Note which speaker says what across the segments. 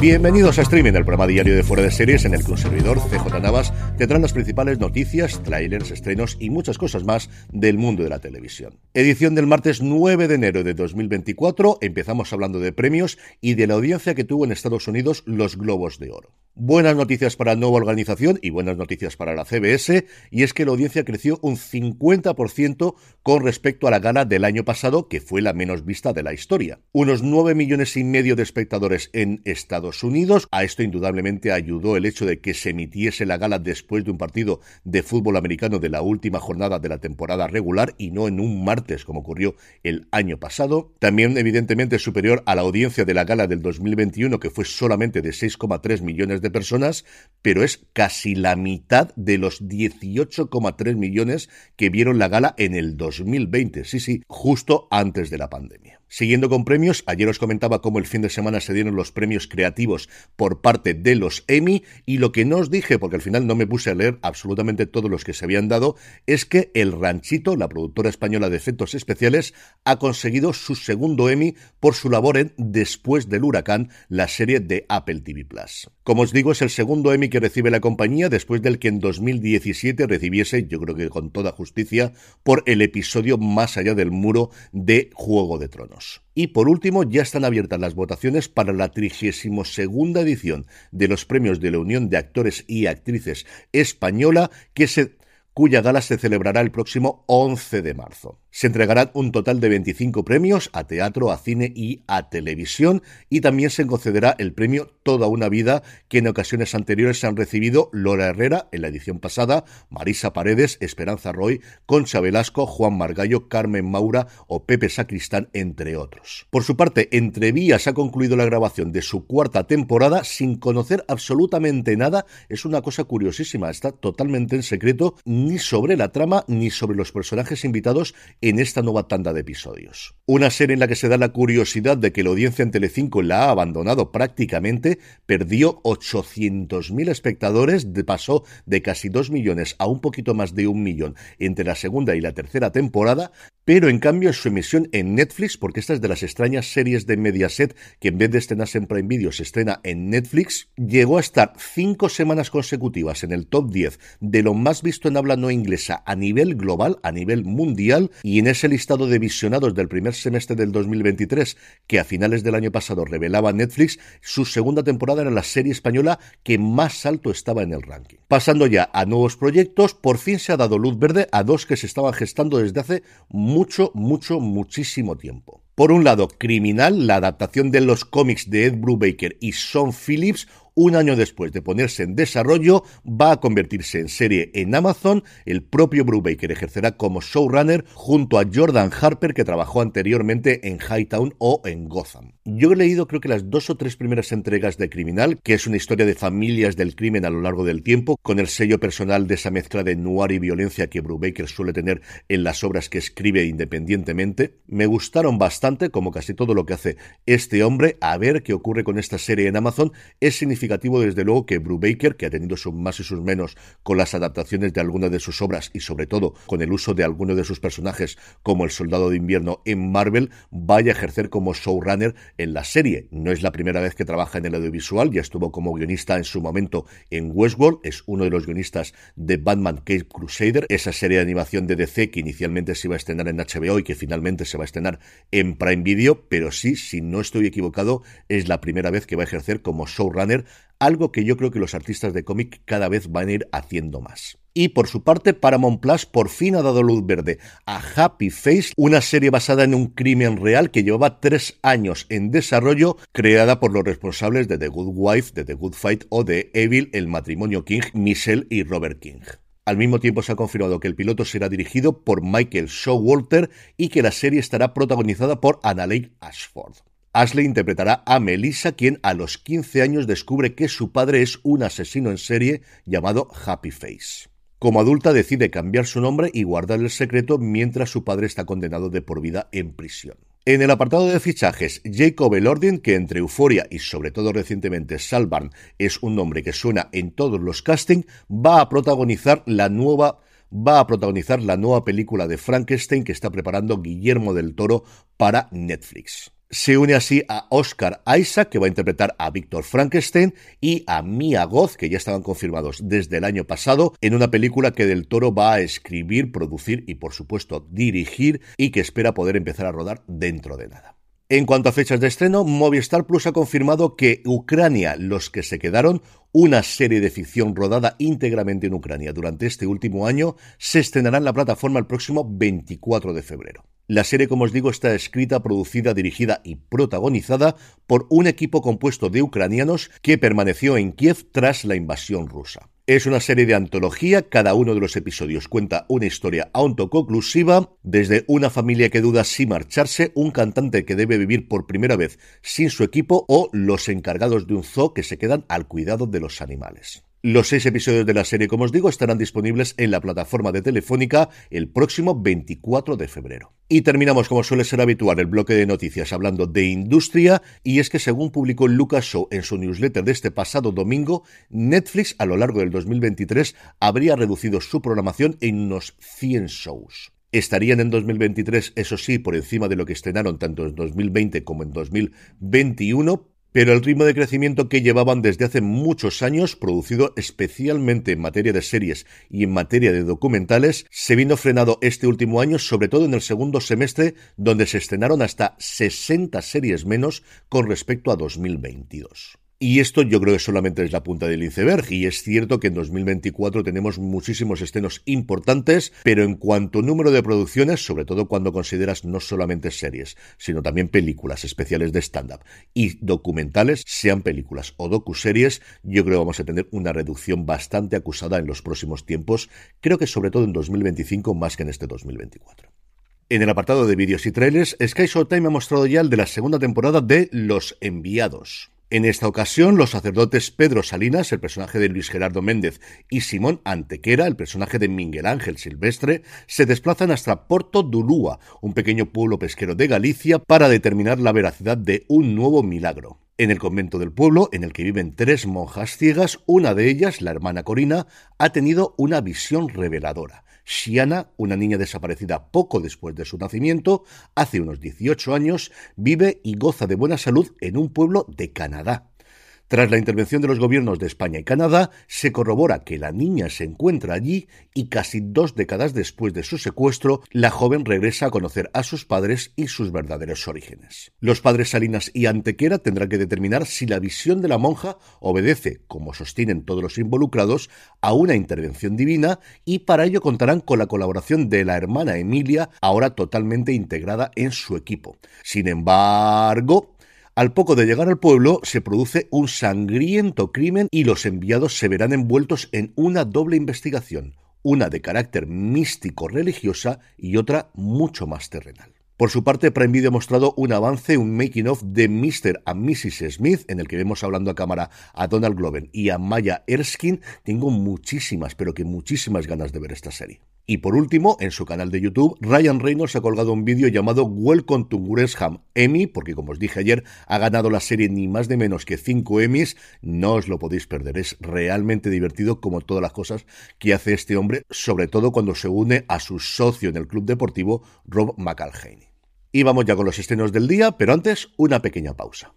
Speaker 1: Bienvenidos a Streaming, el programa diario de Fuera de Series en el que un servidor, CJ Navas, tendrán las principales noticias, trailers, estrenos y muchas cosas más del mundo de la televisión. Edición del martes 9 de enero de 2024, empezamos hablando de premios y de la audiencia que tuvo en Estados Unidos los Globos de Oro. Buenas noticias para la nueva organización y buenas noticias para la CBS, y es que la audiencia creció un 50% con respecto a la gala del año pasado, que fue la menos vista de la historia. Unos 9 millones y medio de espectadores en Estados Unidos. A esto indudablemente ayudó el hecho de que se emitiese la gala después de un partido de fútbol americano de la última jornada de la temporada regular y no en un martes como ocurrió el año pasado. También evidentemente superior a la audiencia de la gala del 2021 que fue solamente de 6,3 millones de personas, pero es casi la mitad de los 18,3 millones que vieron la gala en el 2020. Sí, sí, justo antes de la pandemia. Siguiendo con premios, ayer os comentaba cómo el fin de semana se dieron los premios creativos por parte de los Emmy y lo que no os dije, porque al final no me puse a leer absolutamente todos los que se habían dado, es que El Ranchito, la productora española de efectos especiales, ha conseguido su segundo Emmy por su labor en Después del huracán, la serie de Apple TV Plus. Como os digo, es el segundo Emmy que recibe la compañía después del que en 2017 recibiese, yo creo que con toda justicia, por el episodio Más allá del muro de Juego de Tronos. Y por último, ya están abiertas las votaciones para la 32 edición de los premios de la Unión de Actores y Actrices Española, que se cuya gala se celebrará el próximo 11 de marzo. Se entregarán un total de 25 premios a teatro, a cine y a televisión y también se concederá el premio Toda una vida que en ocasiones anteriores han recibido Lora Herrera en la edición pasada, Marisa Paredes, Esperanza Roy, Concha Velasco, Juan Margallo, Carmen Maura o Pepe Sacristán, entre otros. Por su parte, Entrevías ha concluido la grabación de su cuarta temporada sin conocer absolutamente nada. Es una cosa curiosísima, está totalmente en secreto ni sobre la trama ni sobre los personajes invitados en esta nueva tanda de episodios. Una serie en la que se da la curiosidad de que la audiencia en Telecinco la ha abandonado prácticamente, perdió 800.000 espectadores, pasó de casi 2 millones a un poquito más de un millón entre la segunda y la tercera temporada, pero en cambio su emisión en Netflix, porque esta es de las extrañas series de Mediaset que en vez de estrenarse en Prime Video se estrena en Netflix, llegó a estar cinco semanas consecutivas en el top 10 de lo más visto en habla no inglesa a nivel global, a nivel mundial, y en ese listado de visionados del primer semestre del 2023, que a finales del año pasado revelaba Netflix, su segunda temporada era la serie española que más alto estaba en el ranking. Pasando ya a nuevos proyectos, por fin se ha dado luz verde a dos que se estaban gestando desde hace mucho, mucho, muchísimo tiempo. Por un lado, Criminal, la adaptación de los cómics de Ed Brubaker y Sean Phillips, un año después de ponerse en desarrollo, va a convertirse en serie en Amazon. El propio Brubaker ejercerá como showrunner junto a Jordan Harper, que trabajó anteriormente en Hightown o en Gotham. Yo he leído creo que las dos o tres primeras entregas de Criminal, que es una historia de familias del crimen a lo largo del tiempo, con el sello personal de esa mezcla de noir y violencia que Brubaker suele tener en las obras que escribe independientemente. Me gustaron bastante, como casi todo lo que hace este hombre. A ver qué ocurre con esta serie en Amazon. Es significativo desde luego, que Brubaker, que ha tenido sus más y sus menos con las adaptaciones de algunas de sus obras y sobre todo con el uso de algunos de sus personajes como el Soldado de Invierno en Marvel, vaya a ejercer como showrunner en la serie. No es la primera vez que trabaja en el audiovisual, ya estuvo como guionista en su momento en Westworld, es uno de los guionistas de Batman Cape Crusader, esa serie de animación de DC que inicialmente se iba a estrenar en HBO y que finalmente se va a estrenar en Prime Video, pero sí, si no estoy equivocado, es la primera vez que va a ejercer como showrunner algo que yo creo que los artistas de cómic cada vez van a ir haciendo más. Y por su parte, Paramount Plus por fin ha dado luz verde a Happy Face, una serie basada en un crimen real que llevaba tres años en desarrollo, creada por los responsables de The Good Wife, The Good Fight o de Evil, el matrimonio King, Michelle y Robert King. Al mismo tiempo se ha confirmado que el piloto será dirigido por Michael Showalter y que la serie estará protagonizada por Annalene Ashford. Ashley interpretará a Melissa, quien a los 15 años descubre que su padre es un asesino en serie llamado Happy Face. Como adulta decide cambiar su nombre y guardar el secreto mientras su padre está condenado de por vida en prisión. En el apartado de fichajes, Jacob Elordian, que entre Euforia y sobre todo recientemente Salvan es un nombre que suena en todos los castings, va a protagonizar la nueva va a protagonizar la nueva película de Frankenstein que está preparando Guillermo del Toro para Netflix. Se une así a Oscar Isaac, que va a interpretar a Víctor Frankenstein, y a Mia Goth, que ya estaban confirmados desde el año pasado, en una película que Del Toro va a escribir, producir y, por supuesto, dirigir, y que espera poder empezar a rodar dentro de nada. En cuanto a fechas de estreno, Movistar Plus ha confirmado que Ucrania, los que se quedaron, una serie de ficción rodada íntegramente en Ucrania durante este último año, se estrenará en la plataforma el próximo 24 de febrero. La serie, como os digo, está escrita, producida, dirigida y protagonizada por un equipo compuesto de ucranianos que permaneció en Kiev tras la invasión rusa. Es una serie de antología, cada uno de los episodios cuenta una historia autoconclusiva, desde una familia que duda si marcharse, un cantante que debe vivir por primera vez sin su equipo o los encargados de un zoo que se quedan al cuidado de los animales. Los seis episodios de la serie, como os digo, estarán disponibles en la plataforma de Telefónica el próximo 24 de febrero. Y terminamos, como suele ser habitual, el bloque de noticias hablando de industria, y es que según publicó Lucas Show en su newsletter de este pasado domingo, Netflix a lo largo del 2023 habría reducido su programación en unos 100 shows. Estarían en 2023, eso sí, por encima de lo que estrenaron tanto en 2020 como en 2021, pero el ritmo de crecimiento que llevaban desde hace muchos años, producido especialmente en materia de series y en materia de documentales, se vino frenado este último año, sobre todo en el segundo semestre, donde se estrenaron hasta 60 series menos con respecto a 2022. Y esto yo creo que solamente es la punta del iceberg, y es cierto que en 2024 tenemos muchísimos estrenos importantes, pero en cuanto a número de producciones, sobre todo cuando consideras no solamente series, sino también películas especiales de stand-up y documentales, sean películas o docuseries, yo creo que vamos a tener una reducción bastante acusada en los próximos tiempos, creo que sobre todo en 2025 más que en este 2024. En el apartado de vídeos y trailers, Sky Showtime ha mostrado ya el de la segunda temporada de Los Enviados. En esta ocasión, los sacerdotes Pedro Salinas, el personaje de Luis Gerardo Méndez, y Simón Antequera, el personaje de Miguel Ángel Silvestre, se desplazan hasta Porto Dulúa, un pequeño pueblo pesquero de Galicia, para determinar la veracidad de un nuevo milagro. En el convento del pueblo, en el que viven tres monjas ciegas, una de ellas, la hermana Corina, ha tenido una visión reveladora. Shiana, una niña desaparecida poco después de su nacimiento, hace unos 18 años, vive y goza de buena salud en un pueblo de Canadá. Tras la intervención de los gobiernos de España y Canadá, se corrobora que la niña se encuentra allí y casi dos décadas después de su secuestro, la joven regresa a conocer a sus padres y sus verdaderos orígenes. Los padres Salinas y Antequera tendrán que determinar si la visión de la monja obedece, como sostienen todos los involucrados, a una intervención divina y para ello contarán con la colaboración de la hermana Emilia, ahora totalmente integrada en su equipo. Sin embargo, al poco de llegar al pueblo se produce un sangriento crimen y los enviados se verán envueltos en una doble investigación, una de carácter místico religiosa y otra mucho más terrenal. Por su parte, Prime Video ha mostrado un avance, un making of de Mr. and Mrs. Smith, en el que vemos hablando a cámara a Donald Glover y a Maya Erskine. Tengo muchísimas, pero que muchísimas ganas de ver esta serie. Y por último, en su canal de YouTube, Ryan Reynolds ha colgado un vídeo llamado Welcome to Gresham Emmy, porque como os dije ayer, ha ganado la serie ni más ni menos que 5 Emmys. No os lo podéis perder, es realmente divertido como todas las cosas que hace este hombre, sobre todo cuando se une a su socio en el club deportivo, Rob McAlhaney. Y vamos ya con los estrenos del día, pero antes una pequeña pausa.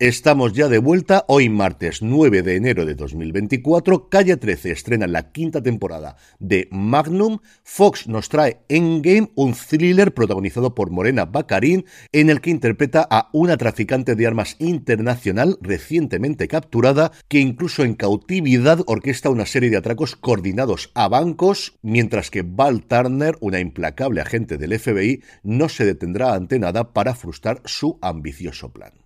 Speaker 1: Estamos ya de vuelta, hoy martes 9 de enero de 2024, Calle 13 estrena la quinta temporada de Magnum, Fox nos trae Endgame, un thriller protagonizado por Morena Baccarin, en el que interpreta a una traficante de armas internacional recientemente capturada, que incluso en cautividad orquesta una serie de atracos coordinados a bancos, mientras que Val Turner, una implacable agente del FBI, no se detendrá ante nada para frustrar su ambicioso plan.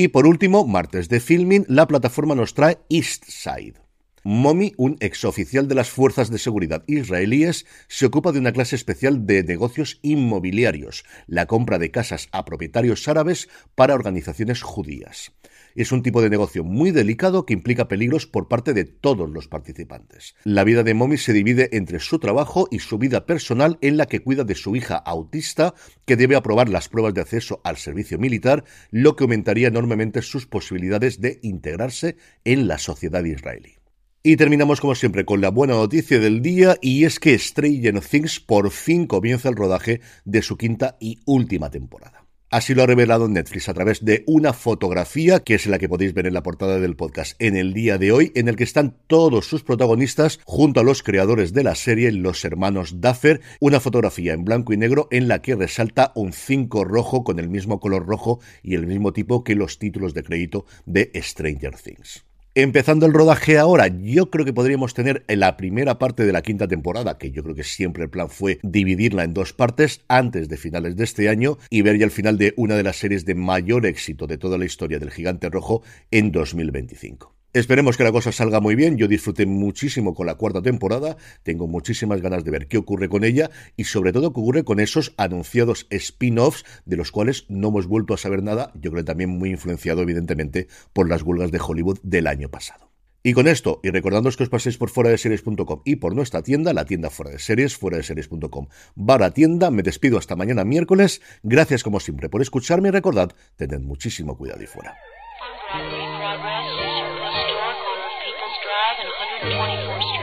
Speaker 1: Y por último, martes de filming, la plataforma nos trae East Side. Momi, un exoficial de las fuerzas de seguridad israelíes, se ocupa de una clase especial de negocios inmobiliarios, la compra de casas a propietarios árabes para organizaciones judías. Es un tipo de negocio muy delicado que implica peligros por parte de todos los participantes. La vida de Mommy se divide entre su trabajo y su vida personal en la que cuida de su hija autista que debe aprobar las pruebas de acceso al servicio militar, lo que aumentaría enormemente sus posibilidades de integrarse en la sociedad israelí. Y terminamos como siempre con la buena noticia del día y es que Stranger Things por fin comienza el rodaje de su quinta y última temporada. Así lo ha revelado Netflix a través de una fotografía, que es la que podéis ver en la portada del podcast en el día de hoy, en el que están todos sus protagonistas junto a los creadores de la serie, los hermanos Duffer, una fotografía en blanco y negro en la que resalta un 5 rojo con el mismo color rojo y el mismo tipo que los títulos de crédito de Stranger Things. Empezando el rodaje ahora, yo creo que podríamos tener en la primera parte de la quinta temporada, que yo creo que siempre el plan fue dividirla en dos partes antes de finales de este año y ver ya el final de una de las series de mayor éxito de toda la historia del Gigante Rojo en 2025. Esperemos que la cosa salga muy bien. Yo disfruté muchísimo con la cuarta temporada. Tengo muchísimas ganas de ver qué ocurre con ella y sobre todo qué ocurre con esos anunciados spin-offs de los cuales no hemos vuelto a saber nada. Yo creo también muy influenciado evidentemente por las huelgas de Hollywood del año pasado. Y con esto, y recordándoos que os paséis por fuera de series.com y por nuestra tienda, la tienda fuera de series, fuera de series.com barra tienda, me despido hasta mañana miércoles. Gracias como siempre por escucharme y recordad, tened muchísimo cuidado y fuera. Drive and 124th Street.